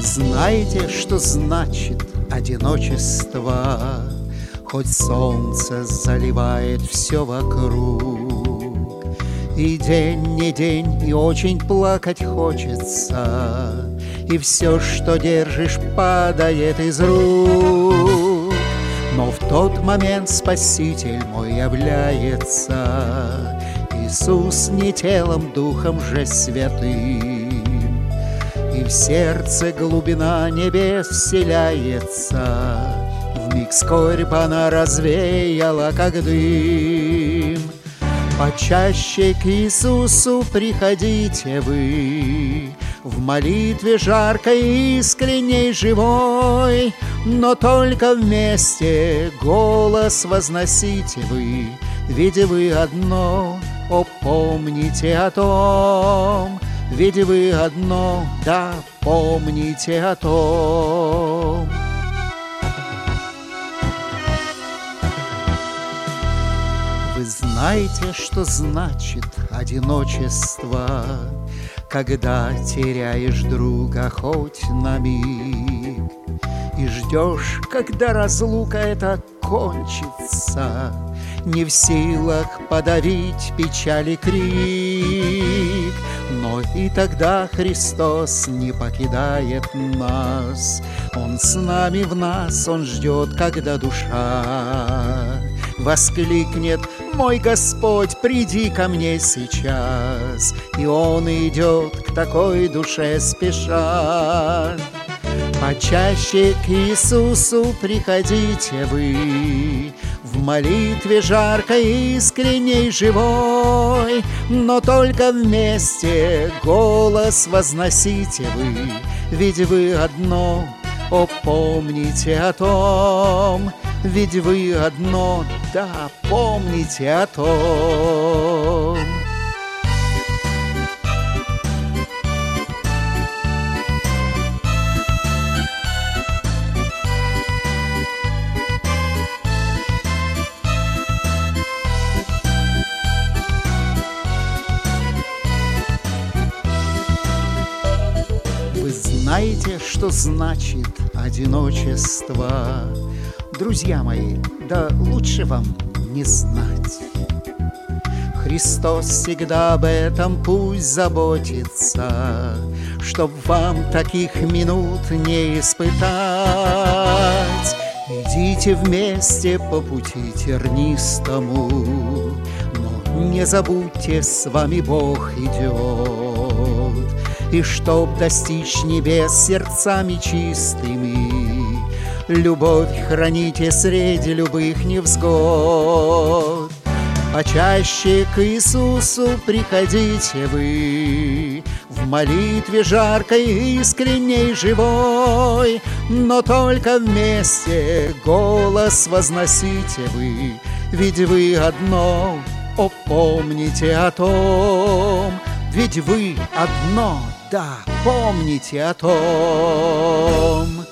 знаете, что значит одиночество? Хоть солнце заливает все вокруг. И день не день, и очень плакать хочется. И все, что держишь, падает из рук. Но в тот момент Спаситель мой является. Иисус не телом, духом же святым в сердце глубина небес вселяется. Вмиг скорбь она развеяла, как дым. Почаще к Иисусу приходите вы, В молитве жаркой, искренней, живой, Но только вместе голос возносите вы, Ведь вы одно, о, помните о том, Ведь вы одно, да, помните о том. Вы знаете, что значит одиночество, Когда теряешь друга хоть на миг И ждешь, когда разлука эта кончится, Не в силах подавить печали крик. И тогда Христос не покидает нас, Он с нами в нас, Он ждет, когда душа воскликнет «Мой Господь, приди ко мне сейчас!» И Он идет к такой душе спеша. Почаще к Иисусу приходите вы, В молитве жаркой, искренней, живой, Но только вместе голос возносите вы, Ведь вы одно, о, помните о том, ведь вы одно, да, помните о том. Знаете, что значит одиночество? Друзья мои, да лучше вам не знать. Христос всегда об этом пусть заботится, Чтоб вам таких минут не испытать. Идите вместе по пути тернистому, Но не забудьте, с вами Бог идет. И чтоб достичь небес сердцами чистыми, Любовь храните среди любых невзгод. Почаще к Иисусу приходите вы, В молитве жаркой, искренней, живой, Но только вместе голос возносите вы, Ведь вы одно, о, помните о том, Ведь вы одно, да, помните о том.